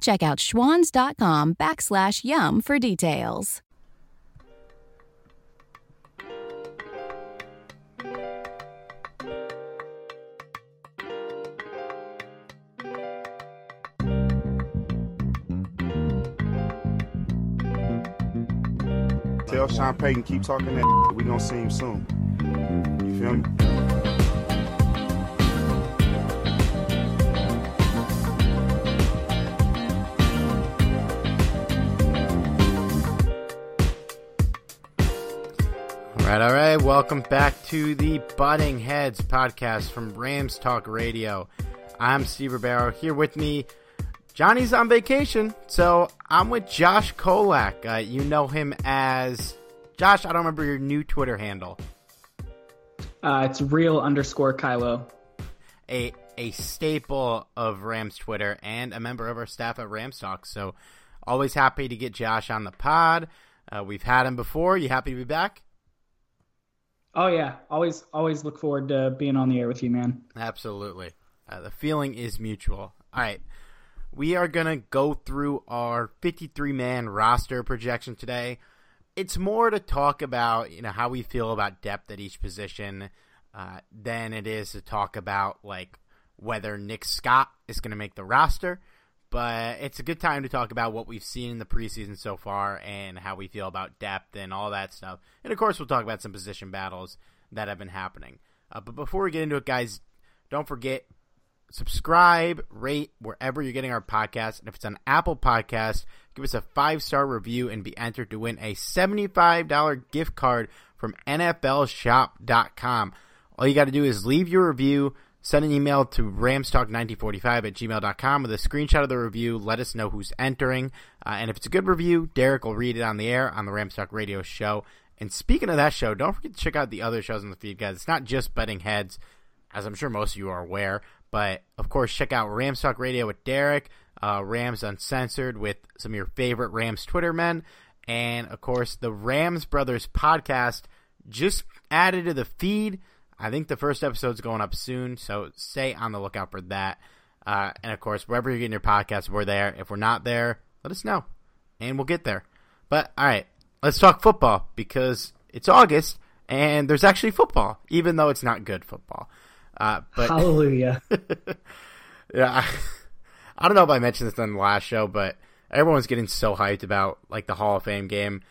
Check out schwans.com backslash YUM for details. Tell Sean Payton keep talking that. We gonna see him soon. You feel me? Right, all right. Welcome back to the Butting Heads podcast from Rams Talk Radio. I'm Steve Ribeiro. Here with me, Johnny's on vacation, so I'm with Josh Kollack. Uh, you know him as Josh. I don't remember your new Twitter handle. Uh, it's real underscore Kylo. A a staple of Rams Twitter and a member of our staff at Rams Talk. So always happy to get Josh on the pod. Uh, we've had him before. You happy to be back? Oh yeah, always always look forward to being on the air with you, man. Absolutely. Uh, the feeling is mutual. All right. We are to go through our 53 man roster projection today. It's more to talk about, you know, how we feel about depth at each position uh, than it is to talk about like whether Nick Scott is to make the roster. But it's a good time to talk about what we've seen in the preseason so far and how we feel about depth and all that stuff. And of course, we'll talk about some position battles that have been happening. Uh, but before we get into it, guys, don't forget subscribe, rate wherever you're getting our podcast. And if it's on Apple Podcast, give us a five star review and be entered to win a $75 gift card from NFLShop.com. All you got to do is leave your review, send an email to ramstalk1945 at gmail.com with a screenshot of the review. Let us know who's entering. Uh, and if it's a good review, Derek will read it on the air on the Ramstalk Radio Show. And speaking of that show, don't forget to check out the other shows on the feed, guys. It's not just Butting Heads, as I'm sure most of you are aware. But of course, check out Rams Talk Radio with Derek, uh, Rams Uncensored with some of your favorite Rams Twitter men, and of course, the Rams Brothers podcast just added to the feed. I think the first episode's going up soon, so stay on the lookout for that. Uh, and of course, wherever you're getting your podcast, we're there. If we're not there, let us know, and we'll get there. But all right, let's talk football because it's August and there's actually football, even though it's not good football. Uh, but Hallelujah. yeah, I don't know if I mentioned this on the last show, but everyone's getting so hyped about like the Hall of Fame game.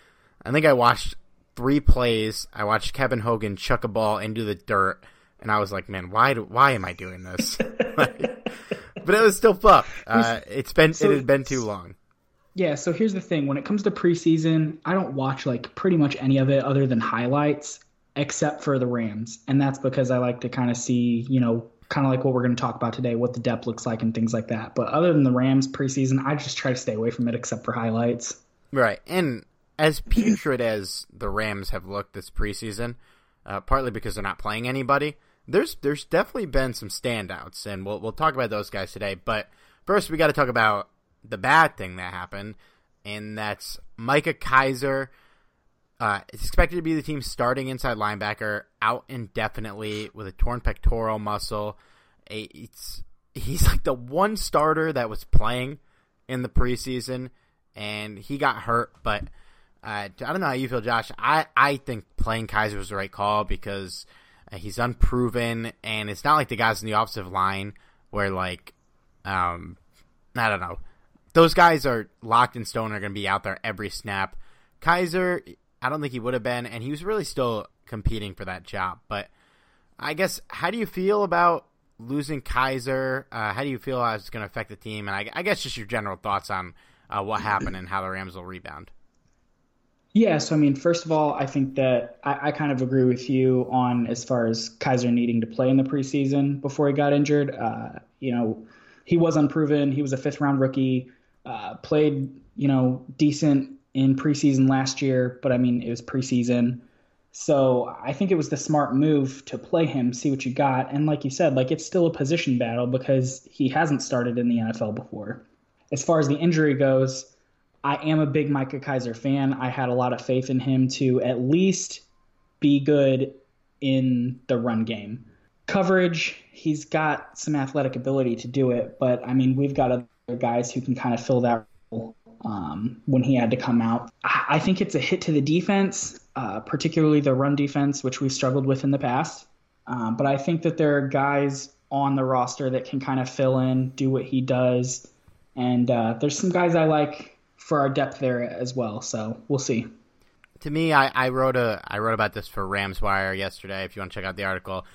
I think I watched three plays. I watched Kevin Hogan chuck a ball into the dirt, and I was like, man, why do, why am I doing this? but it was still fun. Uh, it's been so, it had been too long. Yeah, so here's the thing. When it comes to preseason, I don't watch like pretty much any of it other than highlights, except for the Rams. And that's because I like to kind of see, you know, kind of like what we're going to talk about today, what the depth looks like and things like that. But other than the Rams preseason, I just try to stay away from it except for highlights. Right. And as putrid as the Rams have looked this preseason, uh, partly because they're not playing anybody, there's there's definitely been some standouts, and we'll we'll talk about those guys today. But first, we got to talk about the bad thing that happened, and that's Micah Kiser. Uh, expected to be the team's starting inside linebacker, out indefinitely with a torn pectoral muscle. It's he's like the one starter that was playing in the preseason, and he got hurt. But I don't know how you feel, Josh. I I think playing Kiser was the right call because uh, he's unproven, and it's not like the guys in the offensive line where like, um, I don't know, those guys are locked in stone. Are going to be out there every snap. Kiser, I don't think he would have been, and he was really still competing for that job. But I guess, how do you feel about losing Kiser? Uh, how do you feel how it's going to affect the team? And I, I, guess just your general thoughts on uh, what happened and how the Rams will rebound. Yeah, so I mean, first of all, I think that I, I, kind of agree with you on as far as Kiser needing to play in the preseason before he got injured. Uh, you know, he was unproven. He was a fifth round rookie. Uh, played, you know, decent in preseason last year, but I mean, it was preseason. So I think it was the smart move to play him, see what you got. And like you said, like it's still a position battle because he hasn't started in the NFL before. As far as the injury goes, I am a big Micah Kiser fan. I had a lot of faith in him to at least be good in the run game. Coverage, he's got some athletic ability to do it, but I mean, we've got other guys who can kind of fill that role um, when he had to come out. I think it's a hit to the defense, uh, particularly the run defense, which we've struggled with in the past. Um, but I think that there are guys on the roster that can kind of fill in, do what he does. And uh, there's some guys I like for our depth there as well. So we'll see. To me, I, I wrote a I wrote about this for Rams Wire yesterday. If you want to check out the article,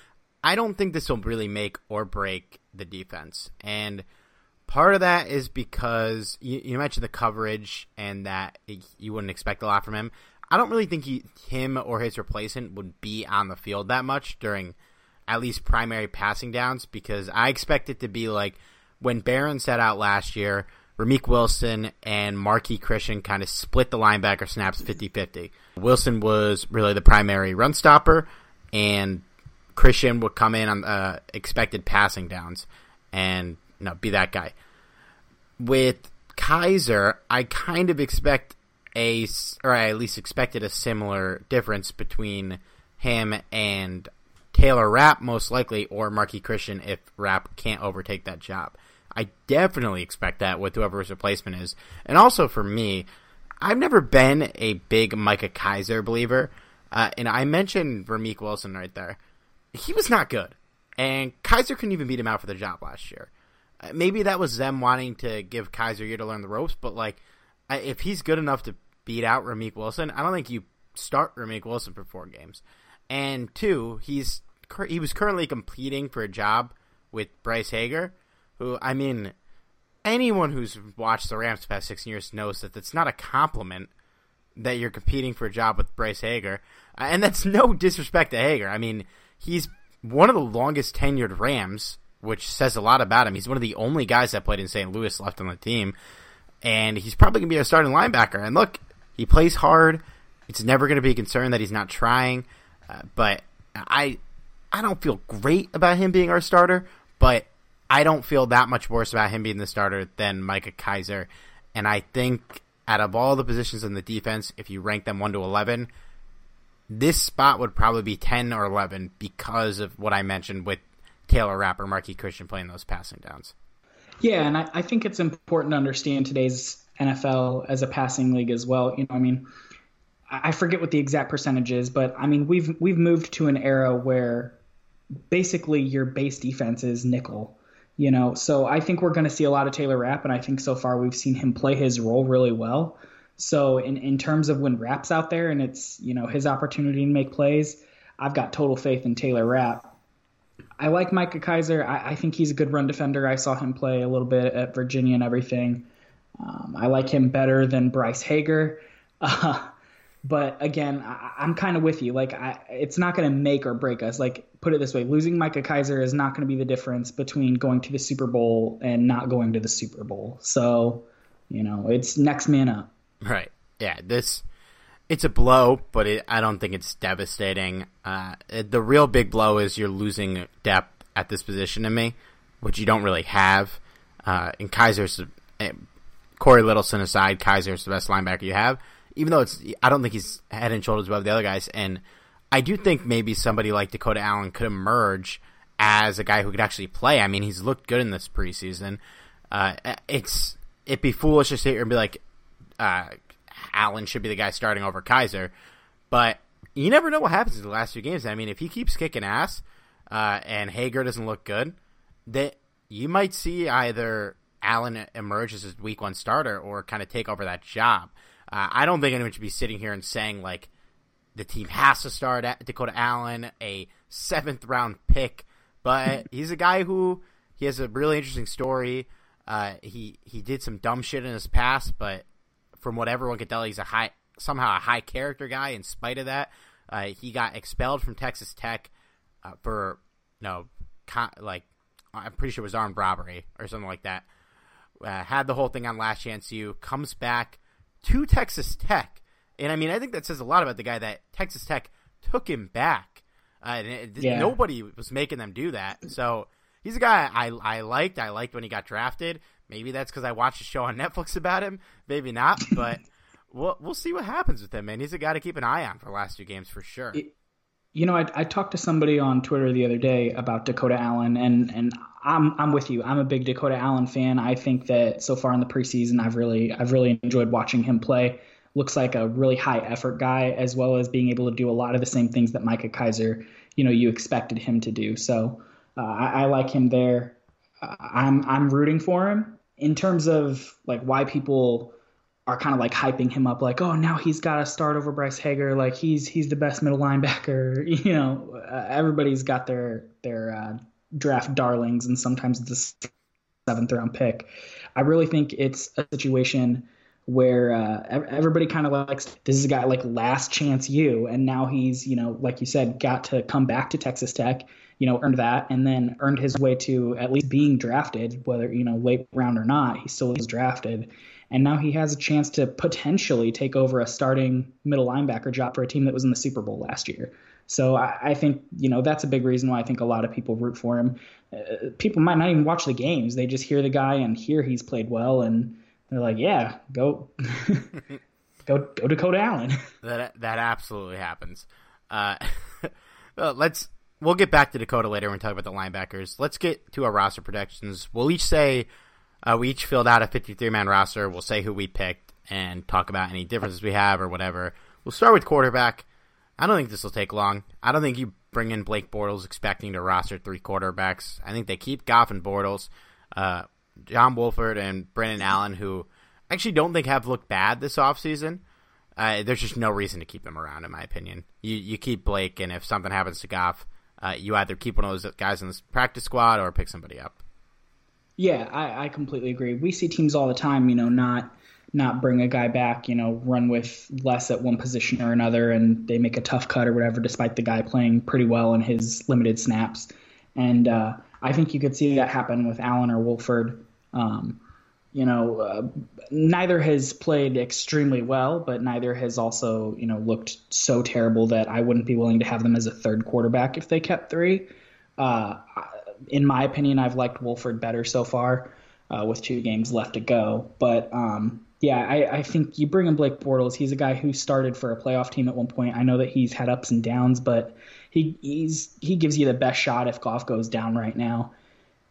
I don't think this will really make or break the defense. And Part of that is because you, you, mentioned the coverage and that you wouldn't expect a lot from him. I don't really think he, him or his replacement would be on the field that much during at least primary passing downs because I expect it to be like when Barron set out last year, Ramik Wilson and Marqui Christian kind of split the linebacker snaps 50-50. Wilson was really the primary run stopper and Christian would come in on uh, expected passing downs and you know, be that guy with Kiser, I kind of expect a, or I at least expected a similar difference between him and Taylor Rapp, most likely, or Marqui Christian if Rapp can't overtake that job. I definitely expect that with whoever his replacement is. And also for me, I've never been a big Micah Kiser believer. Uh, and I mentioned Ramik Wilson right there. He was not good. And Kiser couldn't even beat him out for the job last year maybe that was them wanting to give Kiser year to learn the ropes, but like if he's good enough to beat out Ramik Wilson, I don't think you start Ramik Wilson for four games. And two, he's he was currently competing for a job with Bryce Hager, who I mean, anyone who's watched the Rams the past six years knows that it's not a compliment that you're competing for a job with Bryce Hager, and that's no disrespect to Hager. I mean, he's one of the longest tenured Rams which says a lot about him. He's one of the only guys that played in St. Louis left on the team, and he's probably going to be a starting linebacker. And look, he plays hard. It's never going to be a concern that he's not trying. Uh, but I, I don't feel great about him being our starter. But I don't feel that much worse about him being the starter than Micah Kiser. And I think out of all the positions in the defense, if you rank them one to eleven, this spot would probably be ten or eleven because of what I mentioned with Taylor Rapp or Marqui Christian playing those passing downs. Yeah, and I, I, think it's important to understand today's NFL as a passing league as well. You know, I mean, I forget what the exact percentage is, but I mean, we've we've moved to an era where basically your base defense is nickel, You know, so I think we're going to see a lot of Taylor Rapp, and I think so far we've seen him play his role really well. So in in terms of when Rapp's out there and it's you know his opportunity to make plays, I've got total faith in Taylor Rapp. I like Micah Kiser. I, I think he's a good run defender. I saw him play a little bit at Virginia and everything. Um, I like him better than Bryce Hager. Uh, but again, I, am kind of with you. Like, I, it's not going to make or break us. Like, put it this way: losing Micah Kiser is not going to be the difference between going to the Super Bowl and not going to the Super Bowl. So, you know, it's next man up. Right. Yeah. This it's a blow, but it, I don't think it's devastating. Uh, the real big blow is you're losing depth at this position to me, which you don't really have. Uh, and Kiser's uh, Cory Littleton aside, Kiser's the best linebacker you have. Even though it's, I don't think he's head and shoulders above the other guys. And I do think maybe somebody like Dakota Allen could emerge as a guy who could actually play. I mean, he's looked good in this preseason. Uh, it's it'd be foolish to sit here and be like, uh, Allen should be the guy starting over Kiser, But you never know what happens in the last few games. I mean, if he keeps kicking ass uh, and Hager doesn't look good, that you might see either Allen emerge as a week one starter or kind of take over that job. Uh, I don't think anyone should be sitting here and saying like the team has to start at Dakota Allen, a seventh round pick, but he's a guy who he has a really interesting story. Uh, he he did some dumb shit in his past, but from what everyone could tell, he's a high somehow a high character guy. In spite of that, uh, he got expelled from Texas Tech uh, for no, con- like I'm pretty sure it was armed robbery or something like that. Uh, had the whole thing on Last Chance U. Comes back to Texas Tech, and I mean I think that says a lot about the guy that Texas Tech took him back. Uh, it, yeah. Nobody was making them do that, so he's a guy I I liked. I liked when he got drafted. Maybe that's because I watched a show on Netflix about him. Maybe not, but we'll we'll see what happens with him. Man, he's a guy to keep an eye on for the last two games for sure. It, you know, I, I talked to somebody on Twitter the other day about Dakota Allen, and and I'm I'm with you. I'm a big Dakota Allen fan. I think that so far in the preseason, I've really I've really enjoyed watching him play. Looks like a really high effort guy, as well as being able to do a lot of the same things that Micah Kiser, you know, you expected him to do. So uh, I, I like him there. I'm I'm rooting for him in terms of like why people are kind of like hyping him up like oh now he's got to start over Bryce Hager like he's he's the best middle linebacker you know uh, everybody's got their their uh, draft darlings and sometimes the seventh round pick I really think it's a situation where uh, everybody kind of likes this is a guy like last chance you and now he's you know like you said got to come back to Texas Tech you know, earned that and then earned his way to at least being drafted, whether, you know, late round or not, he still was drafted. And now he has a chance to potentially take over a starting middle linebacker job for a team that was in the Super Bowl last year. So I, I think, you know, that's a big reason why I think a lot of people root for him. Uh, people might not even watch the games. They just hear the guy and hear he's played well and they're like, yeah, go. go go Dakota Allen. that that absolutely happens. Uh, let's we'll get back to Dakota later when we talk about the linebackers. Let's get to our roster predictions. We'll each say uh, we each filled out a 53 man roster. We'll say who we picked and talk about any differences we have or whatever. We'll start with quarterback. I don't think this will take long. I don't think you bring in Blake Bortles expecting to roster three quarterbacks. I think they keep Goff and Bortles, uh, John Wolford and Brandon Allen, who actually don't think have looked bad this offseason. Uh, there's just no reason to keep them around, in my opinion. You you keep Blake, and if something happens to Goff, uh, you either keep one of those guys in the practice squad or pick somebody up. Yeah, I, I completely agree. We see teams all the time, you know, not not bring a guy back, you know, run with less at one position or another, and they make a tough cut or whatever, despite the guy playing pretty well in his limited snaps. And uh, I think you could see that happen with Allen or Wolford. Um, you know, uh, neither has played extremely well, but neither has also, you know, looked so terrible that I wouldn't be willing to have them as a third quarterback if they kept three. Uh, in my opinion, I've liked Wolford better so far uh, with two games left to go. But um, yeah, I, I, think you bring in Blake Bortles. He's a guy who started for a playoff team at one point. I know that he's had ups and downs, but he he's he gives you the best shot if Goff goes down right now.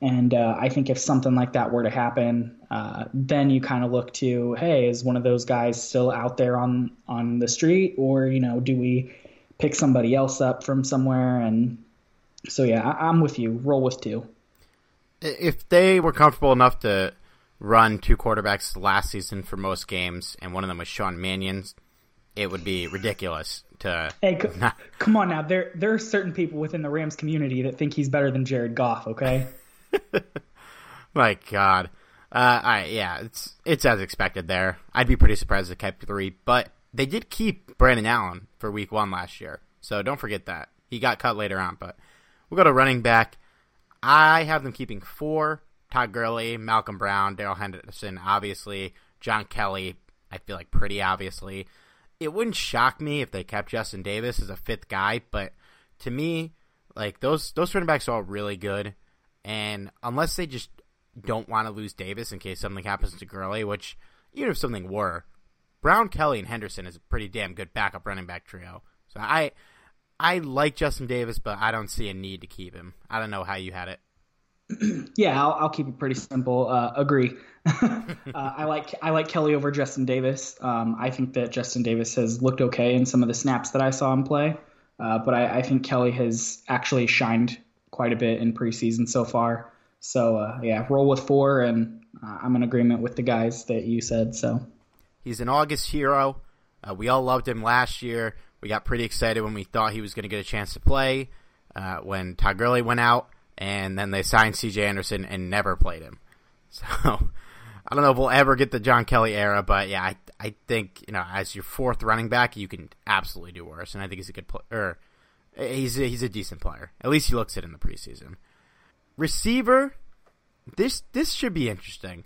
And uh, I think if something like that were to happen, uh, then you kind of look to, hey, is one of those guys still out there on on the street, or you know, do we pick somebody else up from somewhere? And so yeah, I, am with you. Roll with two. If they were comfortable enough to run two quarterbacks last season for most games, and one of them was Sean Mannion, it would be ridiculous to. Hey, c- come on now. There there are certain people within the Rams community that think he's better than Jared Goff. Okay. My God. Uh, I, yeah, it's it's as expected there. I'd be pretty surprised if they kept three, but they did keep Brandon Allen for Week One last year, so don't forget that he got cut later on. But we'll go to running back. I have them keeping four: Todd Gurley, Malcolm Brown, Darrell Henderson, obviously John Kelly. I feel like pretty obviously. It wouldn't shock me if they kept Justin Davis as a fifth guy, but to me, like those those running backs are all really good, and unless they just don't want to lose Davis in case something happens to Gurley, which even if something were, Brown, Kelly, and Henderson is a pretty damn good backup running back trio. So I I like Justin Davis, but I don't see a need to keep him. I don't know how you had it. Yeah, I'll, I'll keep it pretty simple. Uh, agree. uh, I like I like Kelly over Justin Davis. Um, I think that Justin Davis has looked okay in some of the snaps that I saw him play, uh, but I, I, think Kelly has actually shined quite a bit in preseason so far. So uh, yeah, roll with four, and uh, I'm in agreement with the guys that you said. So he's an August hero. Uh, we all loved him last year. We got pretty excited when we thought he was going to get a chance to play when Todd Gurley went out, and then they signed C.J. Anderson and never played him. So I don't know if we'll ever get the John Kelly era, but yeah, I I think you know as your fourth running back, you can absolutely do worse, and I think he's a good player. He's a, he's a decent player. At least he looks it in the preseason. Receiver, this this should be interesting.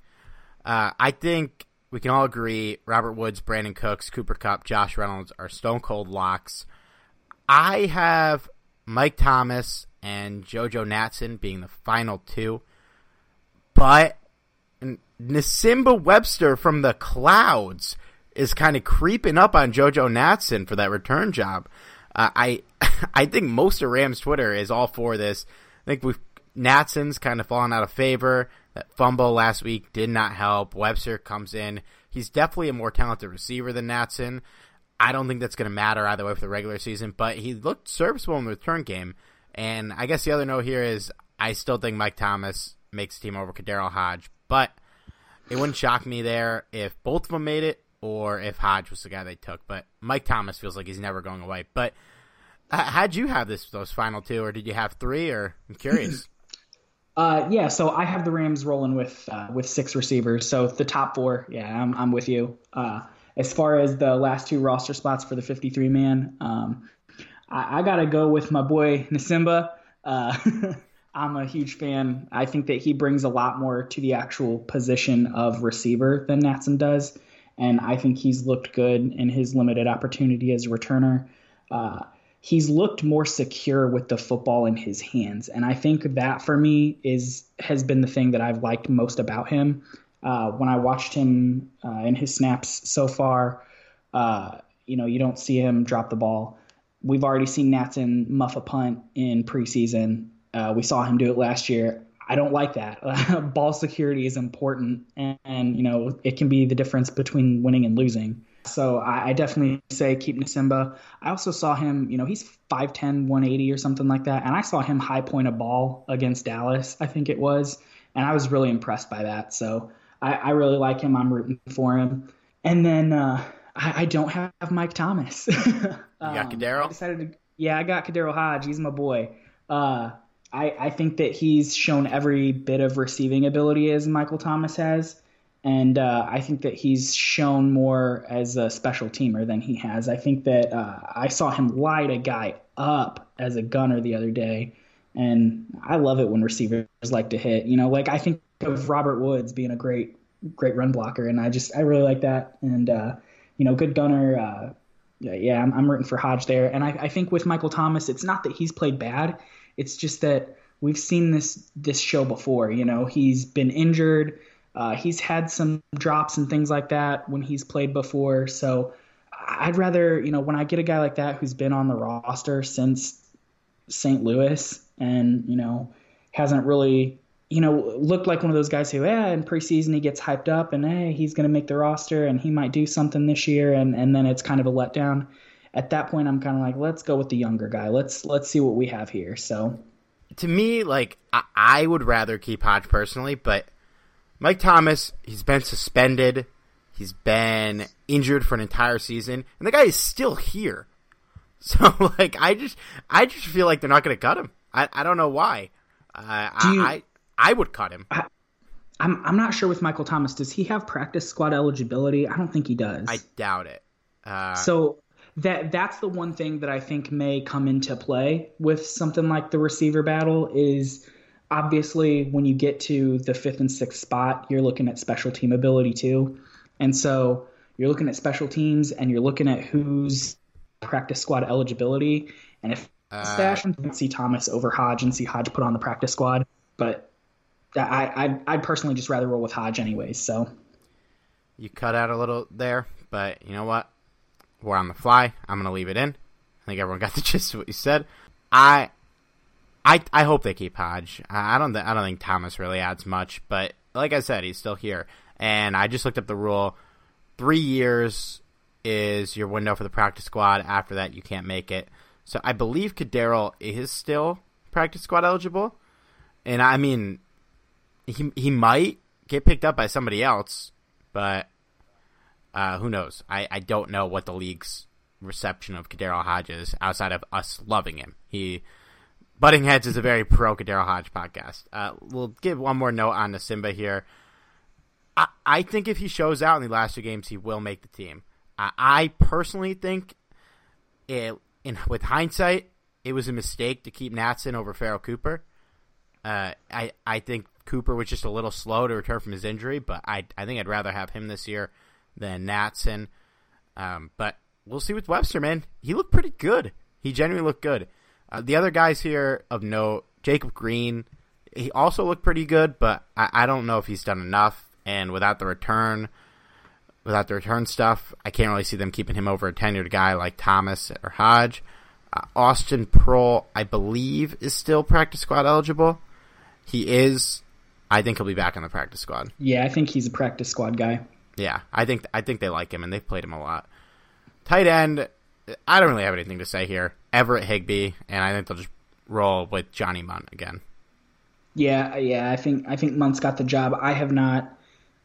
Uh, I think we can all agree Robert Woods, Brandin Cooks, Cooper Kupp, Josh Reynolds are stone cold locks. I have Mike Thomas and JoJo Natson being the final two, but Nsimba Webster from the clouds is kind of creeping up on JoJo Natson for that return job. Uh, I I think most of Rams Twitter is all for this. I think we've Natson's kind of fallen out of favor. That fumble last week did not help. Webster comes in. He's definitely a more talented receiver than Natson. I don't think that's going to matter either way for the regular season, but he looked serviceable in the return game. And I guess the other note here is I still think Mike Thomas makes team over KhaDarel Hodge, but it wouldn't shock me there if both of them made it or if Hodge was the guy they took. But Mike Thomas feels like he's never going away. But uh, how'd you have this those final two, or did you have three? Or I'm curious. Uh, yeah, so I have the Rams rolling with uh, with six receivers. So the top four, yeah, I'm I'm with you. Uh, as far as the last two roster spots for the 53 man, um, I, I, gotta go with my boy Nsimba. Uh, I'm a huge fan. I think that he brings a lot more to the actual position of receiver than Natson does, and I think he's looked good in his limited opportunity as a returner. Uh, he's looked more secure with the football in his hands, and I think that for me is has been the thing that I've liked most about him. Uh, when I watched him uh, in his snaps so far, uh, you know, you don't see him drop the ball. We've already seen Natson muff a punt in preseason. Uh, we saw him do it last year. I don't like that. ball security is important, and, and, you know it can be the difference between winning and losing. So I, I, definitely say keep Nsimba. I also saw him, you know, he's 5'10, 180 or something like that. And I saw him high point a ball against Dallas, I think it was. And I was really impressed by that. So I, I really like him. I'm rooting for him. And then uh, I, I, don't have Mike Thomas. um, you got KhaDarel? I decided to, yeah, I got KhaDarel Hodge. He's my boy. Uh, I, I think that he's shown every bit of receiving ability as Michael Thomas has and uh, I think that he's shown more as a special teamer than he has. I think that uh, I saw him light a guy up as a gunner the other day, and I love it when receivers like to hit. You know, like I think of Robert Woods being a great, great run blocker, and I just I really like that. And uh, you know, good gunner. Uh, yeah, I'm, I'm, rooting for Hodge there, and I, I think with Michael Thomas, it's not that he's played bad. It's just that we've seen this this show before. You know, he's been injured uh, he's had some drops and things like that when he's played before. So I'd rather, you know, when I get a guy like that who's been on the roster since St. Louis and, you know, hasn't really, you know, looked like one of those guys who, yeah, in preseason he gets hyped up and, hey, he's going to make the roster and he might do something this year. And, and then it's kind of a letdown. At that point, I'm kind of like, let's go with the younger guy. Let's let's see what we have here. So to me, like I, I would rather keep Hodge personally, but Mike Thomas, he's been suspended, he's been injured for an entire season, and the guy is still here. So like, I just I just feel like they're not going to cut him. I I don't know why. Uh, you, I, I would cut him. I, I'm I'm not sure with Michael Thomas. Does he have practice squad eligibility? I don't think he does. I doubt it. Uh, so that that's the one thing that I think may come into play with something like the receiver battle is obviously when you get to the fifth and sixth spot, you're looking at special team ability too, and so you're looking at special teams and you're looking at who's practice squad eligibility, and if uh, stash and see Thomas over Hodge and see Hodge put on the practice squad, but I, I'd, I'd personally just rather roll with Hodge anyways. So you cut out a little there, but you know what? We're on the fly. I'm gonna leave it in. I think everyone got the gist of what you said. I, I, I hope they keep Hodge. I don't, th- I don't think Thomas really adds much, but like I said, he's still here. And I just looked up the rule. Three years is your window for the practice squad. After that, you can't make it. So I believe KhaDarel is still practice squad eligible. And I mean, he he might get picked up by somebody else, but uh, who knows? I, I don't know what the league's reception of KhaDarel Hodge is outside of us loving him. He Butting Heads is a very pro KhaDarel Hodge podcast. Uh, we'll give one more note on the Simba here. I, I think if he shows out in the last two games, he will make the team. I, I personally think, it, in with hindsight, it was a mistake to keep Natson over Pharoh Cooper. Uh, I I think Cooper was just a little slow to return from his injury, but I I think I'd rather have him this year than Natson. Um, but we'll see with Webster, man. He looked pretty good. He genuinely looked good. Uh, the other guys here of note, Jacob Green, he also looked pretty good, but I, I don't know if he's done enough. And without the return, without the return stuff, I can't really see them keeping him over a tenured guy like Thomas or Hodge. Uh, Austin Proehl, I believe, is still practice squad eligible. He is. I think he'll be back on the practice squad. Yeah, I think he's a practice squad guy. Yeah, I think I think they like him and they've played him a lot. Tight end, I don't really have anything to say here. Everett Higbee, and I think they'll just roll with Johnny Mundt again. Yeah, yeah, I think I think Mundt's got the job. I have not.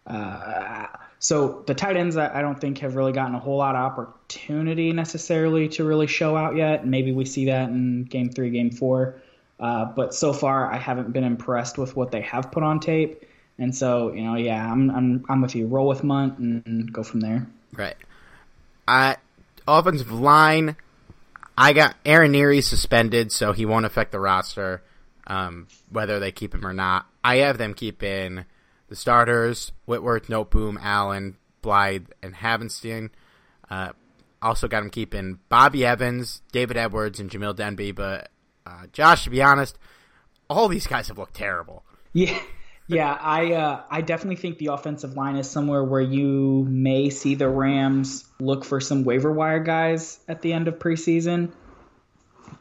Uh, so the tight ends, I don't think have really gotten a whole lot of opportunity necessarily to really show out yet. Maybe we see that in game three, game four. Uh, but so far, I haven't been impressed with what they have put on tape. And so, you know, yeah, I'm I'm I'm with you. Roll with Mundt and, and go from there. Right. Uh, offensive line, I got Aaron Neary suspended, so he won't affect the roster, um, whether they keep him or not. I have them keeping the starters: Whitworth, Noteboom, Allen, Blythe, and Havenstein. Uh, also got him keeping Bobby Evans, David Edwards, and Jamil Demby, but uh, Josh, to be honest, all these guys have looked terrible. Yeah, yeah. I uh, I definitely think the offensive line is somewhere where you may see the Rams look for some waiver wire guys at the end of preseason.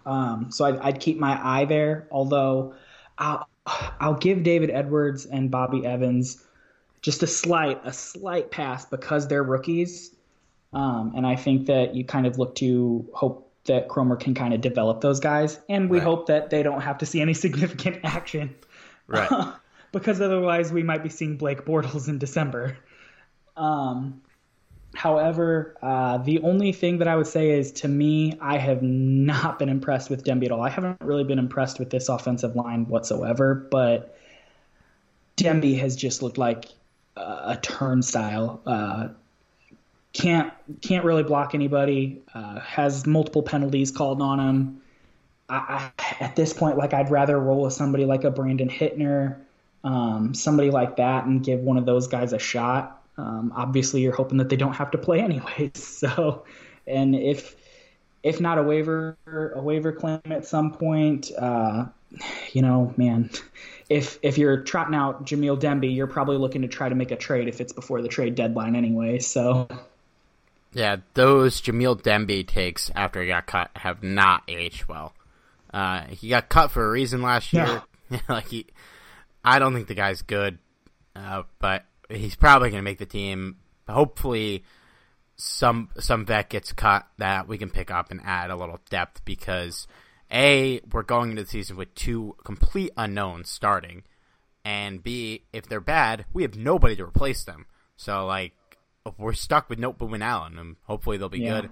Um, so I'd, I'd keep my eye there. Although I'll I'll give David Edwards and Bobby Evans just a slight a slight pass because they're rookies. Um, and I think that you kind of look to hope that Kromer can kind of develop those guys, and we right. hope that they don't have to see any significant action, right? because otherwise, we might be seeing Blake Bortles in December. Um, however, uh, the only thing that I would say is, to me, I have not been impressed with Demby at all. I haven't really been impressed with this offensive line whatsoever, but Demby has just looked like a turnstile. Uh, can't can't really block anybody. Uh, has multiple penalties called on him. I, I, at this point, like I'd rather roll with somebody like a Brandon Hitner, um, somebody like that, and give one of those guys a shot. Um, obviously, you're hoping that they don't have to play anyways. So, and if if not a waiver a waiver claim at some point, uh, you know, man, if if you're trotting out Jamil Demby, you're probably looking to try to make a trade if it's before the trade deadline anyway. So. Yeah, those Jamil Demby takes after he got cut have not aged well. Uh, he got cut for a reason last year. Yeah. like he, I don't think the guy's good, uh, but he's probably going to make the team. Hopefully, some some vet gets cut that we can pick up and add a little depth because A, we're going into the season with two complete unknowns starting, and B, if they're bad, we have nobody to replace them. So like we're stuck with Noteboom and Allen, and hopefully they'll be yeah. good.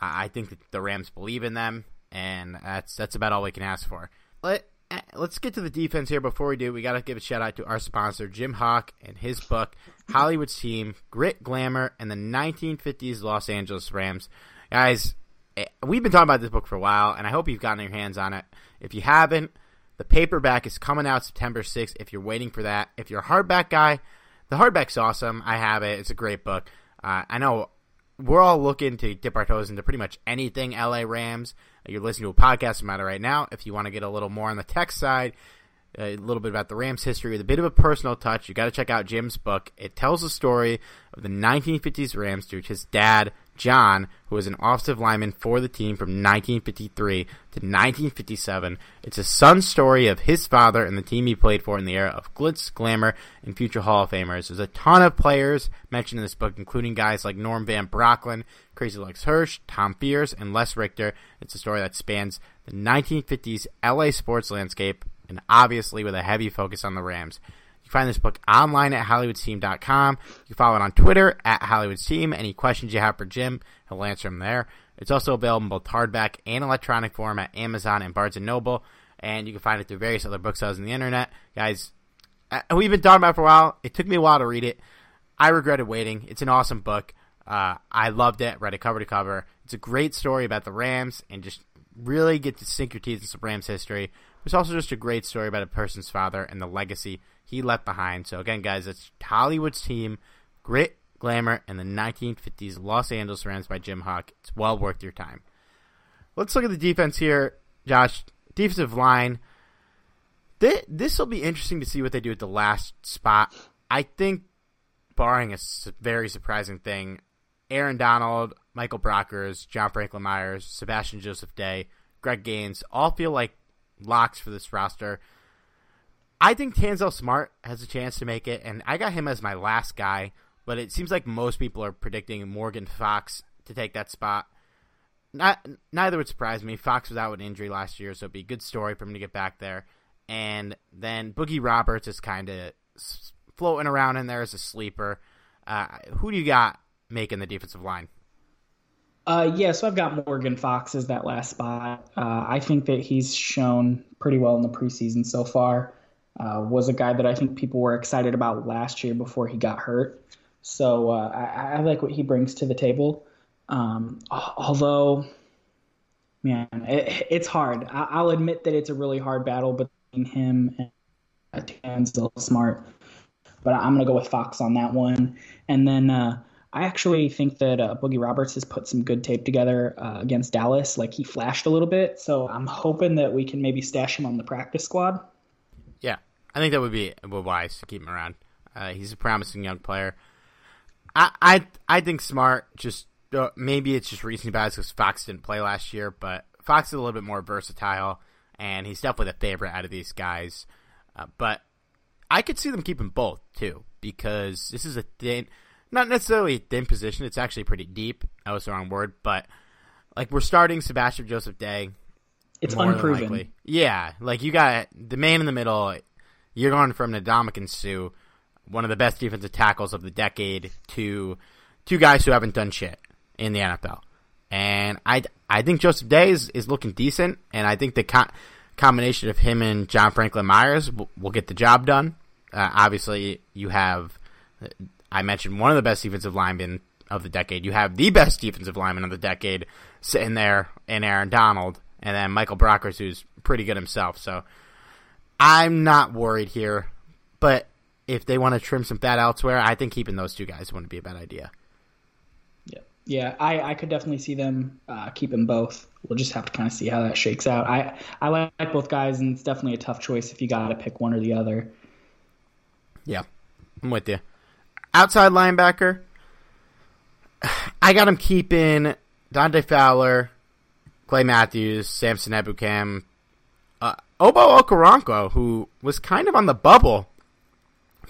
I think that the Rams believe in them, and that's that's about all we can ask for. Let eh, let's get to the defense here. Before we do, we got to give a shout out to our sponsor, Jim Hock, and his book, Hollywood's Team: Grit, Glamour, and the 1950s Los Angeles Rams. Guys, eh, we've been talking about this book for a while, and I hope you've gotten your hands on it. If you haven't, the paperback is coming out September 6th. If you're waiting for that, if you're a hardback guy, the hardback's awesome. I have it. It's a great book. Uh, I know we're all looking to dip our toes into pretty much anything LA Rams. You're listening to a podcast about it right now. If you want to get a little more on the tech side, a little bit about the Rams history with a bit of a personal touch, you got to check out Jim's book. It tells the story of the 1950s Rams through his dad, John, who was an offensive lineman for the team from 1953 to 1957. It's a son story of his father and the team he played for in the era of glitz, glamour, and future Hall of Famers. There's a ton of players mentioned in this book, including guys like Norm Van Brocklin, Crazy Legs Hirsch, Tom Fears, and Les Richter. It's a story that spans the 1950s LA sports landscape and obviously with a heavy focus on the Rams. You find this book online at HollywoodTeam.com. You follow it on Twitter at HollywoodTeam. Any questions you have for Jim, he'll answer them there. It's also available in both hardback and electronic form at Amazon and Barnes & Noble. And you can find it through various other booksellers on the internet. Guys, uh, we've been talking about it for a while. It took me a while to read it. I regretted waiting. It's an awesome book. Uh, I loved it. Read it cover to cover. It's a great story about the Rams and just really get to sink your teeth into some Rams history. It's also just a great story about a person's father and the legacy he left behind. So again, guys, it's Hollywood's team, grit, glamour, and the 1950s Los Angeles Rams by Jim Hock. It's well worth your time. Let's look at the defense here, Josh. Defensive line. This will be interesting to see what they do at the last spot. I think, barring a very surprising thing, Aaron Donald, Michael Brockers, John Franklin Myers, Sebastian Joseph Day, Greg Gaines all feel like locks for this roster. I think Tanzel Smart has a chance to make it, and I got him as my last guy. But it seems like most people are predicting Morgan Fox to take that spot. Not neither would surprise me. Fox was out with injury last year, so it'd be a good story for him to get back there. And then Boogie Roberts is kind of floating around in there as a sleeper. Uh, who do you got making the defensive line? Uh, yeah, so I've got Morgan Fox as that last spot. Uh, I think that he's shown pretty well in the preseason so far. Uh, was a guy that I think people were excited about last year before he got hurt. So uh, I, I, like what he brings to the table. Um, although, man, it, it's hard. I, will admit that it's a really hard battle between him and Tanzel Smart. But I'm going to go with Fox on that one. And then uh, I actually think that uh, Boogie Roberts has put some good tape together uh, against Dallas. Like he flashed a little bit. So I'm hoping that we can maybe stash him on the practice squad. Yeah, I think that would be wise to keep him around. Uh, he's a promising young player. I I, I think Smart just uh, maybe it's just recent bias because Fox didn't play last year, but Fox is a little bit more versatile, and he's definitely the favorite out of these guys. Uh, but I could see them keeping both too because this is a thin, not necessarily a thin position. It's actually pretty deep. That was the wrong word, but like we're starting Sebastian Joseph Day. It's unproven. Yeah, like you got the man in the middle. You're going from Ndamukong Suh, one of the best defensive tackles of the decade, to two guys who haven't done shit in the NFL. And I, I think Joseph Day is, is looking decent, and I think the co- combination of him and John Franklin Myers will, will get the job done. Uh, obviously, you have, I mentioned one of the best defensive linemen of the decade. You have the best defensive lineman of the decade sitting there in Aaron Donald, and then Michael Brockers, who's pretty good himself. So I'm not worried here, but if they want to trim some fat elsewhere, I think keeping those two guys wouldn't be a bad idea. Yeah, yeah, I, I could definitely see them uh, keeping both. We'll just have to kind of see how that shakes out. I I like both guys, and it's definitely a tough choice if you got to pick one or the other. Yeah, I'm with you. Outside linebacker, I got him keeping Dante Fowler, Clay Matthews, Samson Ebukam, Ogbo Okoronkwo, who was kind of on the bubble,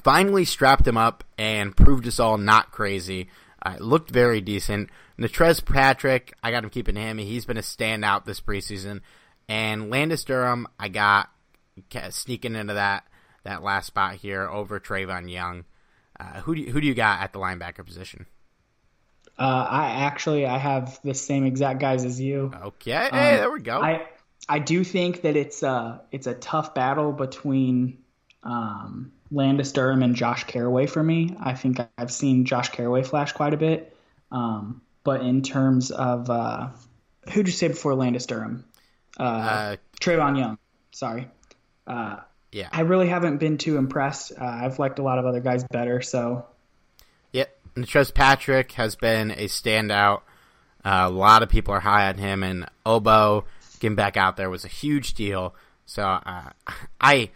finally strapped him up and proved us all not crazy. Uh, looked very decent. Natrez Patrick, I got him keeping him. He's been a standout this preseason. And Landis Durham, I got sneaking into that that last spot here over Trevon Young. Uh, who do you, who do you got at the linebacker position? Uh, I actually I have the same exact guys as you. Okay, um, hey, there we go. I I do think that it's a it's a tough battle between um, Landis Durham and Josh Carraway for me. I think I've seen Josh Carraway flash quite a bit. Um, but in terms of uh, who'd you say before Landis Durham? Uh, uh, Trevon Young. Sorry. Uh, yeah. I really haven't been too impressed. Uh, I've liked a lot of other guys better. So. Yep. Natrez Patrick has been a standout. Uh, a lot of people are high on him, and Obo getting back out there was a huge deal. So uh, I,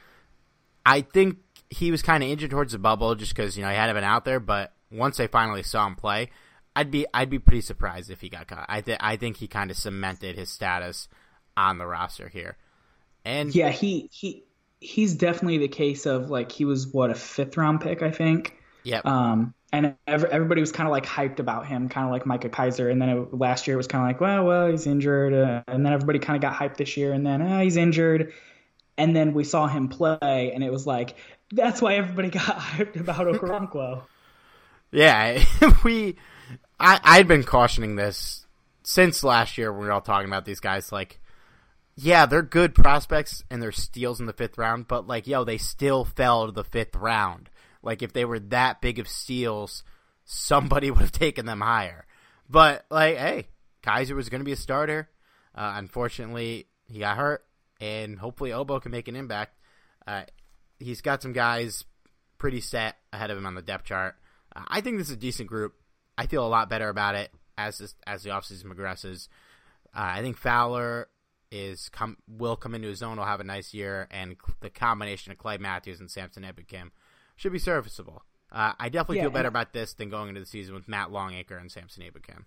I think he was kind of injured towards the bubble just because you know he hadn't been out there. But once they finally saw him play, I'd be I'd be pretty surprised if he got caught. I th- I think he kind of cemented his status on the roster here. And yeah, he he he's definitely the case of like he was what a fifth round pick, I think. Yeah. Um, and everybody was kind of like hyped about him, kind of like Micah Kiser. And then it, last year it was kind of like, well, well, he's injured. Uh, and then everybody kind of got hyped this year, and then ah, he's injured. And then we saw him play, and it was like that's why everybody got hyped about Okoronkwo. yeah, we. I I'd been cautioning this since last year when we were all talking about these guys. Like, yeah, they're good prospects and they're steals in the fifth round, but like, yo, they still fell to the fifth round. Like, if they were that big of steals, somebody would have taken them higher. But like, hey, Kiser was going to be a starter. Uh, unfortunately, he got hurt, and hopefully Obo can make an impact. Uh, he's got some guys pretty set ahead of him on the depth chart. Uh, I think this is a decent group. I feel a lot better about it as this, as the offseason progresses. Uh, I think Fowler is come will come into his own. Will have a nice year, and the combination of Clay Matthews and Samson Ebukam should be serviceable. Uh, I definitely yeah, feel better about this than going into the season with Matt Longacre and Samson Ebukam.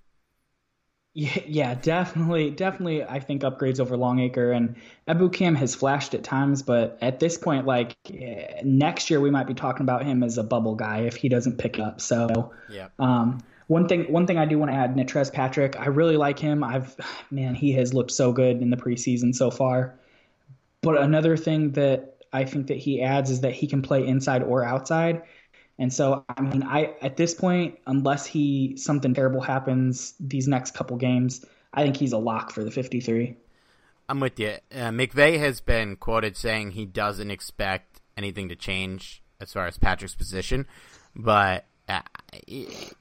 Yeah, yeah, definitely, definitely. I think upgrades over Longacre and Ebukam has flashed at times, but at this point, like eh, next year, we might be talking about him as a bubble guy if he doesn't pick up. So, yeah. Um, one thing, one thing I do want to add, Natrez Patrick. I really like him. I've, man, he has looked so good in the preseason so far. But another thing that I think that he adds is that he can play inside or outside. And so, I mean, I at this point, unless he something terrible happens these next couple games, I think he's a lock for the 53. I'm with you. Uh, McVay has been quoted saying he doesn't expect anything to change as far as Patrick's position, but uh,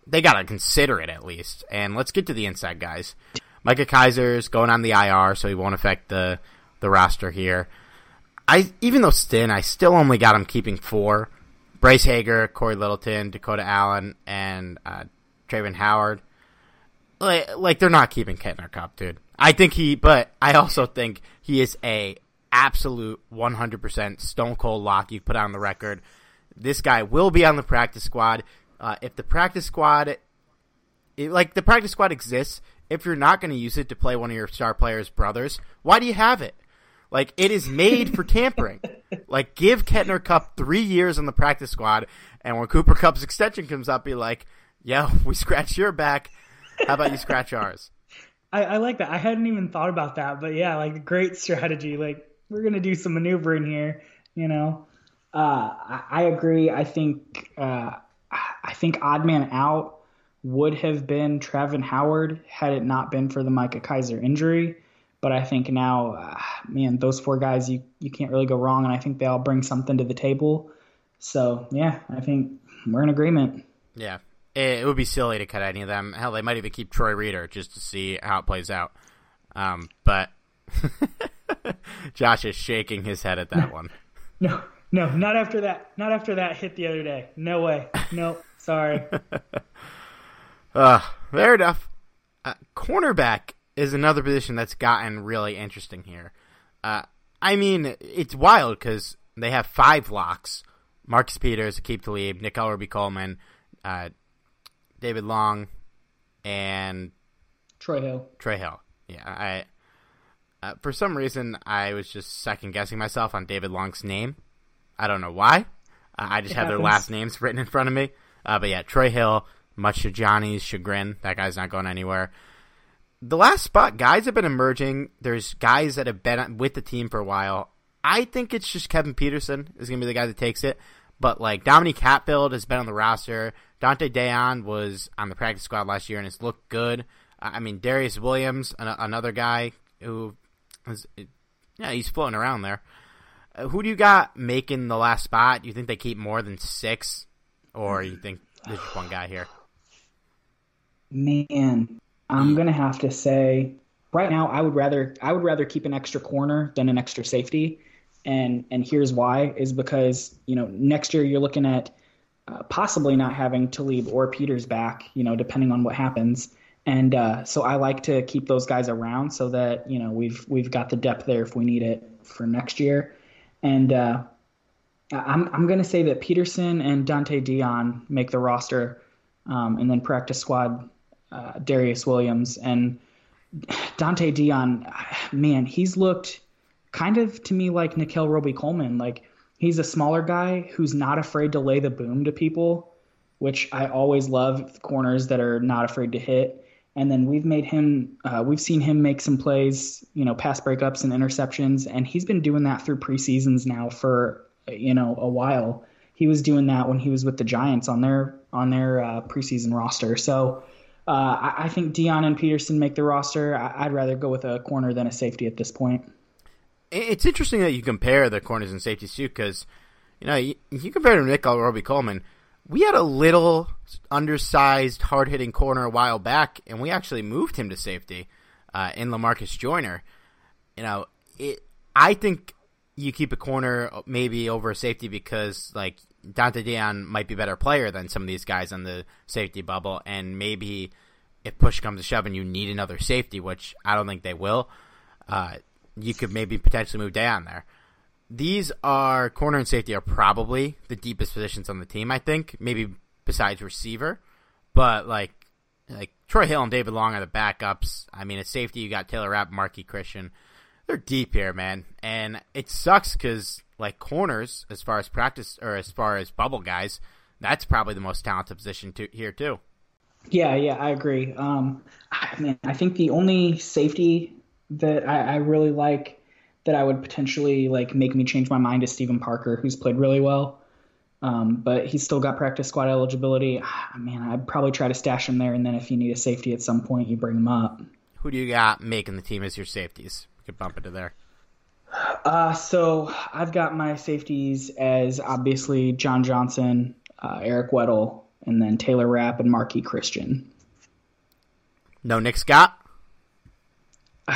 they got to consider it at least. And let's get to the inside guys. Micah Kiser's going on the IR, so he won't affect the the roster here. I even though Stin, I still only got him keeping four. Bryce Hager, Cory Littleton, Dakota Allen, and uh, Trayvon Howard. Like, like they're not keeping Ketner Kupp, dude. I think he, but I also think he is a absolute 100% stone cold lock. You put on the record. This guy will be on the practice squad. Uh, if the practice squad, it, like the practice squad exists, if you're not going to use it to play one of your star players' brothers, why do you have it? Like it is made for tampering. like give Ketner Kupp three years on the practice squad, and when Cooper Kupp's extension comes up, be like, "Yo, we scratch your back. How about you scratch ours?" I, I like that. I hadn't even thought about that, but yeah, like great strategy. Like we're gonna do some maneuvering here. You know, uh, I, I, agree. I think uh, I think odd man out would have been Travin Howard had it not been for the Micah Kiser injury. But I think now, uh, man, those four guys, you, you can't really go wrong. And I think they all bring something to the table. So, yeah, I think we're in agreement. Yeah. It would be silly to cut any of them. Hell, they might even keep Troy Reeder just to see how it plays out. Um, but Josh is shaking his head at that one. No, no, not after that. Not after that hit the other day. No way. No, sorry. uh, fair enough. Uh, cornerback is another position that's gotten really interesting here. Uh, I mean, it's wild because they have five locks: Marcus Peters, Aqib Talib, Nickell Robey-Coleman, uh, David Long, and Troy Hill. Troy Hill. Yeah, I. Uh, for some reason, I was just second guessing myself on David Long's name. I don't know why. Uh, I just it have happens. their last names written in front of me. Uh, but yeah, Troy Hill, much to Johnny's chagrin, that guy's not going anywhere. The last spot, guys have been emerging. There's guys that have been with the team for a while. I think it's just Kevin Peterson is going to be the guy that takes it. But like Dominique Hatfield has been on the roster. Donte Deayon was on the practice squad last year and has looked good. I mean Darious Williams, an- another guy who is, yeah, he's floating around there. Uh, who do you got making the last spot? You think they keep more than six, or you think there's just one guy here? Man, I'm gonna have to say right now I would rather I would rather keep an extra corner than an extra safety, and and here's why is because you know next year you're looking at uh, possibly not having Talib or Peters back, you know, depending on what happens. And uh, so I like to keep those guys around so that you know we've we've got the depth there if we need it for next year. And uh, I'm I'm going to say that Peterson and Donte Deayon make the roster, um, and then practice squad uh, Darious Williams and Donte Deayon. Man, he's looked kind of to me like Nickell Robey-Coleman. Like he's a smaller guy who's not afraid to lay the boom to people, which I always love corners that are not afraid to hit. And then we've made him, uh, we've seen him make some plays, you know, pass breakups and interceptions, and he's been doing that through preseasons now for, you know, a while. He was doing that when he was with the Giants on their on their uh, preseason roster. So uh, I, I, think Deayon and Peterson make the roster. I, I'd rather go with a corner than a safety at this point. It's interesting that you compare the corners and safeties too, because you know you, you compare to Nick Robey-Coleman we had a little undersized, hard hitting corner a while back, and we actually moved him to safety uh, in Lamarcus Joyner. You know, it. I think you keep a corner maybe over a safety because like Donte Deayon might be a better player than some of these guys on the safety bubble, and maybe if push comes to shove and you need another safety, which I don't think they will, uh, you could maybe potentially move Deayon there these are corner and safety are probably the deepest positions on the team. I think maybe besides receiver, but like like Troy Hill and David Long are the backups. I mean, at safety you got Taylor Rapp, Marqui Christian. They're deep here, man, and it sucks because like corners, as far as practice or as far as bubble guys, that's probably the most talented position to, here too. Yeah, yeah, I agree. Um, I mean, I think the only safety that I, I really like that I would potentially like make me change my mind is Steven Parker, who's played really well. Um, but he's still got practice squad eligibility. Man, I'd probably try to stash him there, and then if you need a safety at some point, you bring him up. Who do you got making the team as your safeties? Could bump into there. Uh, so I've got my safeties as obviously John Johnson, uh, Eric Weddle, and then Taylor Rapp and Marqui Christian. No Nick Scott.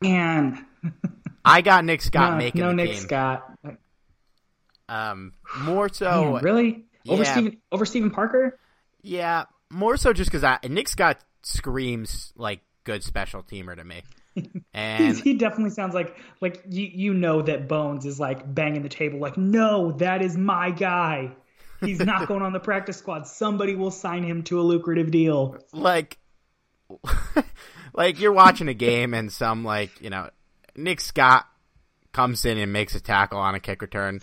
Man, I got Nick Scott no, making no Nick game. Scott. Um, more so, Man, really over yeah. Steven over Steven Parker. yeah, more so just because Nick Scott screams like good special teamer to me, and he definitely sounds like like you you know that Bones is like banging the table like no that is my guy. He's not going on the practice squad. Somebody will sign him to a lucrative deal. like, like you're watching a game and some like you know Nick Scott comes in and makes a tackle on a kick return.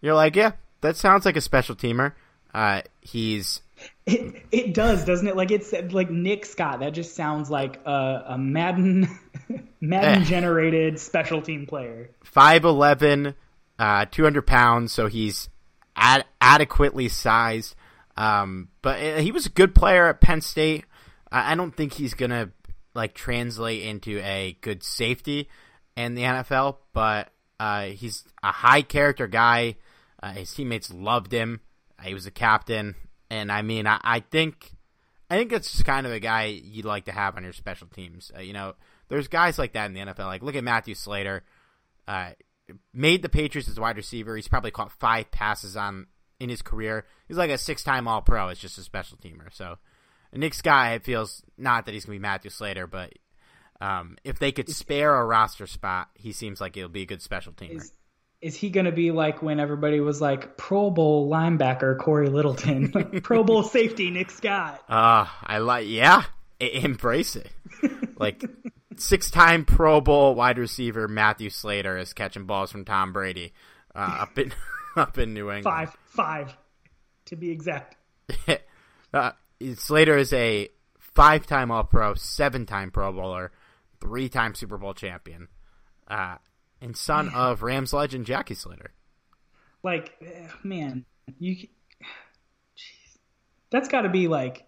You're like, yeah, that sounds like a special teamer. Uh, he's It it does, doesn't it? Like it's like Nick Scott. That just sounds like a, a Madden Madden Eh. generated special team player. 5'11", uh, 200 pounds, so he's ad- adequately sized. Um, but uh, he was a good player at Penn State. I I don't think he's gonna like translate into a good safety in the NFL, but uh, he's a high character guy. Uh, his teammates loved him. Uh, he was a captain, and I mean, I, I think, I think that's just kind of a guy you'd like to have on your special teams. Uh, you know, there's guys like that in the NFL. Like look at Matthew Slater. Uh, made the Patriots as wide receiver. He's probably caught five passes on in his career. He's like a six-time All-Pro. It's just a special teamer. So Nick Scott, it feels not that he's gonna be Matthew Slater, but um, if they could spare a roster spot, he seems like it'll be a good special teamer. Is is he going to be like when everybody was like Pro Bowl linebacker Cory Littleton, Pro Bowl safety Nick Scott? Uh, I like, yeah, embrace it. like six-time Pro Bowl wide receiver Matthew Slater is catching balls from Tom Brady uh, up in up in New England. Five, five, to be exact. uh, Slater is a five time All Pro, seven time Pro Bowler, three time Super Bowl champion, uh, and son of Rams legend Jackie Slater. Like, eh, man, you. That's got to be like.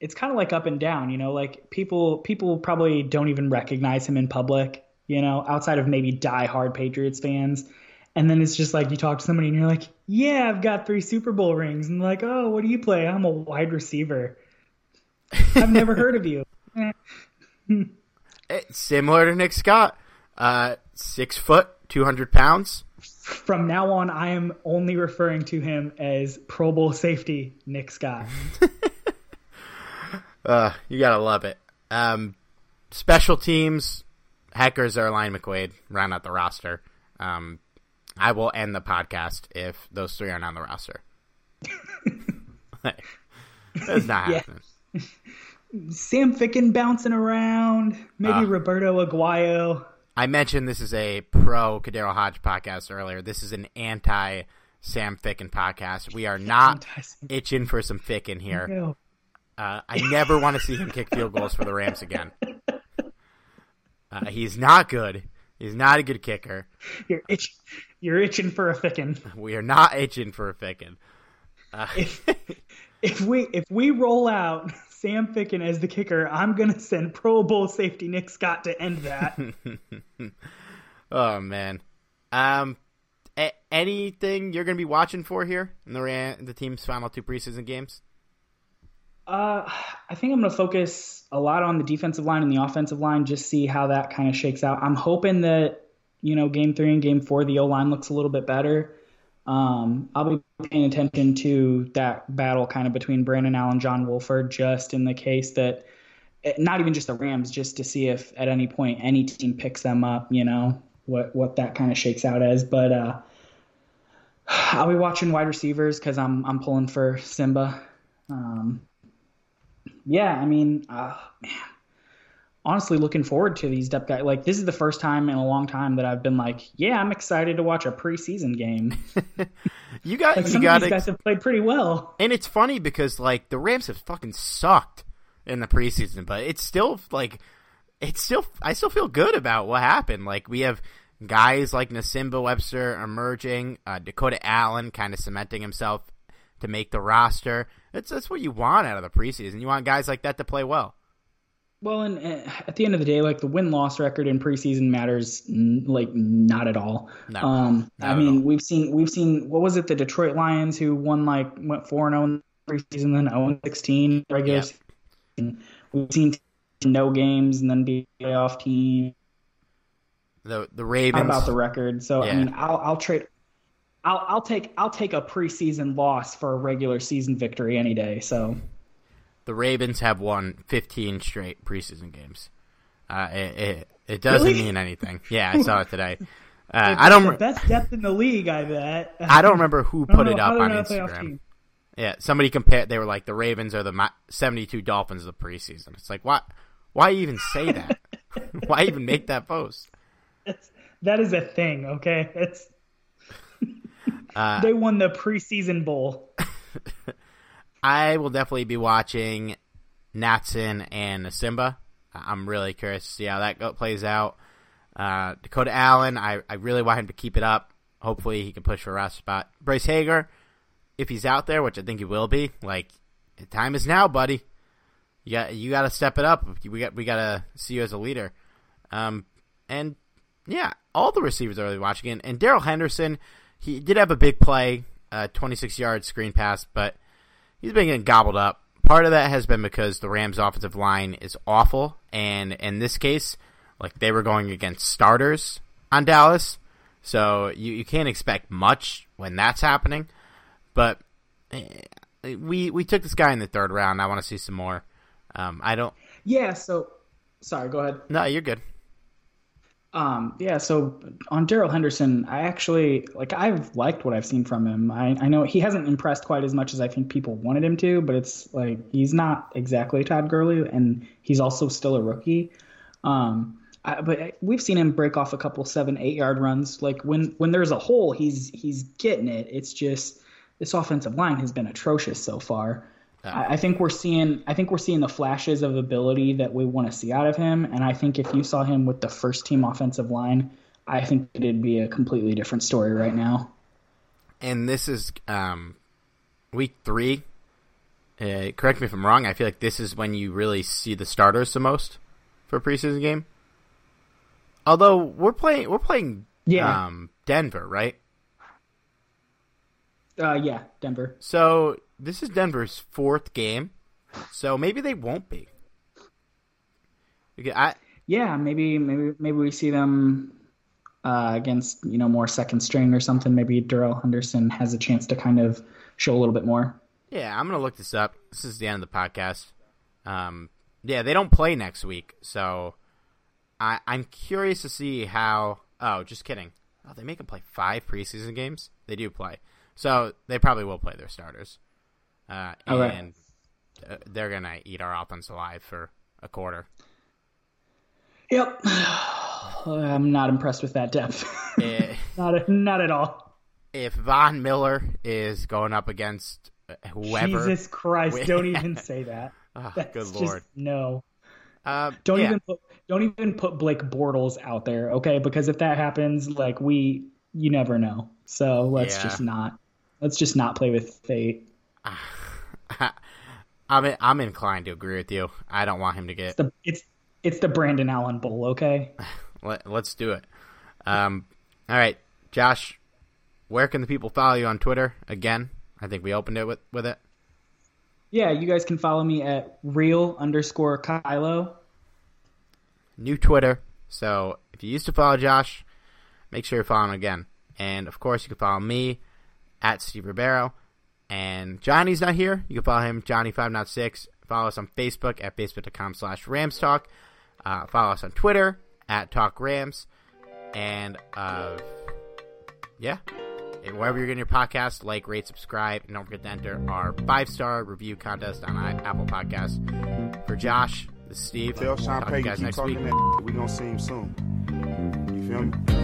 It's kind of like up and down, you know. Like people, people probably don't even recognize him in public, you know, outside of maybe die-hard Patriots fans. And then it's just like you talk to somebody and you're like, "Yeah, I've got three Super Bowl rings," and like, "Oh, what do you play? I'm a wide receiver." I've never heard of you. It's similar to Nick Scott, uh, six foot, two hundred pounds. From now on, I am only referring to him as Pro Bowl safety Nick Scott. Uh, you gotta love it. Um, special teams, Hekker, Zuerlein, McQuaide round out the roster. Um, I will end the podcast if those three aren't on the roster. That's not Yeah. happening. Sam Ficken bouncing around, maybe Ah. Roberto Aguayo. I mentioned this is a pro KhaDarel Hodge podcast earlier. This is an anti Sam Ficken podcast. We are not itching for some Ficken here. Ficken. Uh, I never want to see him kick field goals for the Rams again. Uh, he's not good. He's not a good kicker. You're itch, you're itching for a Ficken. We are not itching for a Ficken. Uh, If, if we if we roll out Sam Ficken as the kicker, I'm gonna send Pro Bowl safety Nick Scott to end that. oh man. Um, a- anything you're going to be watching for here in the Ram- the team's final two preseason games? Uh, I think I'm going to focus a lot on the defensive line and the offensive line, just see how that kind of shakes out. I'm hoping that you know game three and game four the O line looks a little bit better. Um, I'll be paying attention to that battle kind of between Brandon Allen, John Wolford, just in the case that eh, not even just the Rams, just to see if at any point any team picks them up. You know what what that kind of shakes out as, but uh. I'll be watching wide receivers because I'm I'm pulling for Simba. Um, yeah, I mean, uh, man, honestly, looking forward to these depth guys. Like, this is the first time in a long time that I've been like, yeah, I'm excited to watch a preseason game. You got Like, you got of these guys have played pretty well. And it's funny because like the Rams have fucking sucked in the preseason, but it's still like it's still I still feel good about what happened. Like we have guys like Nsimba Webster emerging, uh, Dakota Allen kind of cementing himself to make the roster. That's that's what you want out of the preseason. You want guys like that to play well. Well, and uh, at the end of the day, like the win loss record in preseason matters n- like not at all. No, um, not I mean, all. we've seen we've seen what was it the Detroit Lions who won like went four and zero in the preseason, then zero and sixteen regular Yeah. season. We've seen no games and then be a playoff team. The the How Ravens about the record? So Yeah. I mean, I'll I'll trade. I'll I'll take I'll take a preseason loss for a regular season victory any day. So the Ravens have won 15 straight preseason games. Uh, it, it it doesn't Really? mean anything. Yeah, I saw it today. Uh, I don't. the best depth in the league, I bet. I don't remember who put it up on not a playoff Instagram. Yeah, somebody compared. They were like, the Ravens are the 72 Dolphins of the preseason. It's like, why? Why even say that? why even make that post? It's, that is a thing, okay? It's Uh, they won the preseason bowl. I will definitely be watching Natson and Simba. I'm really curious to see how that go- plays out. Uh, Dakota Allen, I, I really want him to keep it up. Hopefully, he can push for a roster spot. Bryce Hager, if he's out there, which I think he will be, like time is now, buddy. You got you got to step it up. We got we got to see you as a leader. Um, and yeah, all the receivers are really watching it. And Darrell Henderson, he did have a big play, uh, 26 yard screen pass, but he's been getting gobbled up. Part of that has been because the Rams' offensive line is awful, and in this case, like they were going against starters on Dallas, so you, you can't expect much when that's happening. But eh, we we took this guy in the third round. I want to see some more. Um, I don't. Yeah, so sorry, go ahead. No, you're good. Um, yeah, so on Darrell Henderson, I actually like I've liked what I've seen from him. I, I know he hasn't impressed quite as much as I think people wanted him to, but it's like he's not exactly Todd Gurley, and he's also still a rookie. Um, I, but we've seen him break off a couple seven, eight yard runs. Like when when there's a hole, he's he's getting it. It's just this offensive line has been atrocious so far. I think we're seeing I think we're seeing the flashes of ability that we want to see out of him, and I think if you saw him with the first team offensive line, I think it'd be a completely different story right now. And this is um, week three. Uh, correct me if I'm wrong. I feel like this is when you really see the starters the most for a preseason game. Although we're playing, we're playing Yeah. um, Denver, right? Uh, yeah, Denver. So this is Denver's fourth game, so maybe they won't be. I Yeah, maybe maybe maybe we see them uh, against you know more second string or something. Maybe Darrell Henderson has a chance to kind of show a little bit more. yeah, I'm gonna look this up. This is the end of the podcast. Um, yeah, they don't play next week, so I I'm curious to see how. Oh, just kidding. Oh, they make them play five preseason games. They do play, so they probably will play their starters. Uh, and uh, they're gonna eat our offense alive for a quarter. Yep. I'm not impressed with that depth. Eh, not not at all. if Von Miller is going up against uh, whoever, Jesus Christ! Don't even say that. Oh, good just- lord, no. uh, Don't yeah. even put don't even put Blake Bortles out there, okay? Because if that happens, like we, you never know. So let's Yeah. just not. Let's just not play with fate. I'm I'm inclined to agree with you. I don't want him to get. The it's it's the Brandon Allen Bowl, okay? Let, let's do it. Um, all right, Josh, where can the people follow you on Twitter? Again, I think we opened it with with it. Yeah, you guys can follow me at real underscore Kylo. New Twitter. So if you used to follow Josh, make sure you follow him again. And of course, you can follow me at Steve Ribeiro. And Johnny's not here. You can follow him, Johnny506. Follow us on Facebook at facebook.com slash ramstalk. Uh, follow us on Twitter at Talk Rams. And uh, yeah, and wherever you're getting your podcast, like, rate, subscribe, and don't forget to enter our five star review contest on Apple Podcasts. For Josh, this is Steve. Tell Sean Talk to Payton keep next week. talking that. We gonna see him soon. You feel me?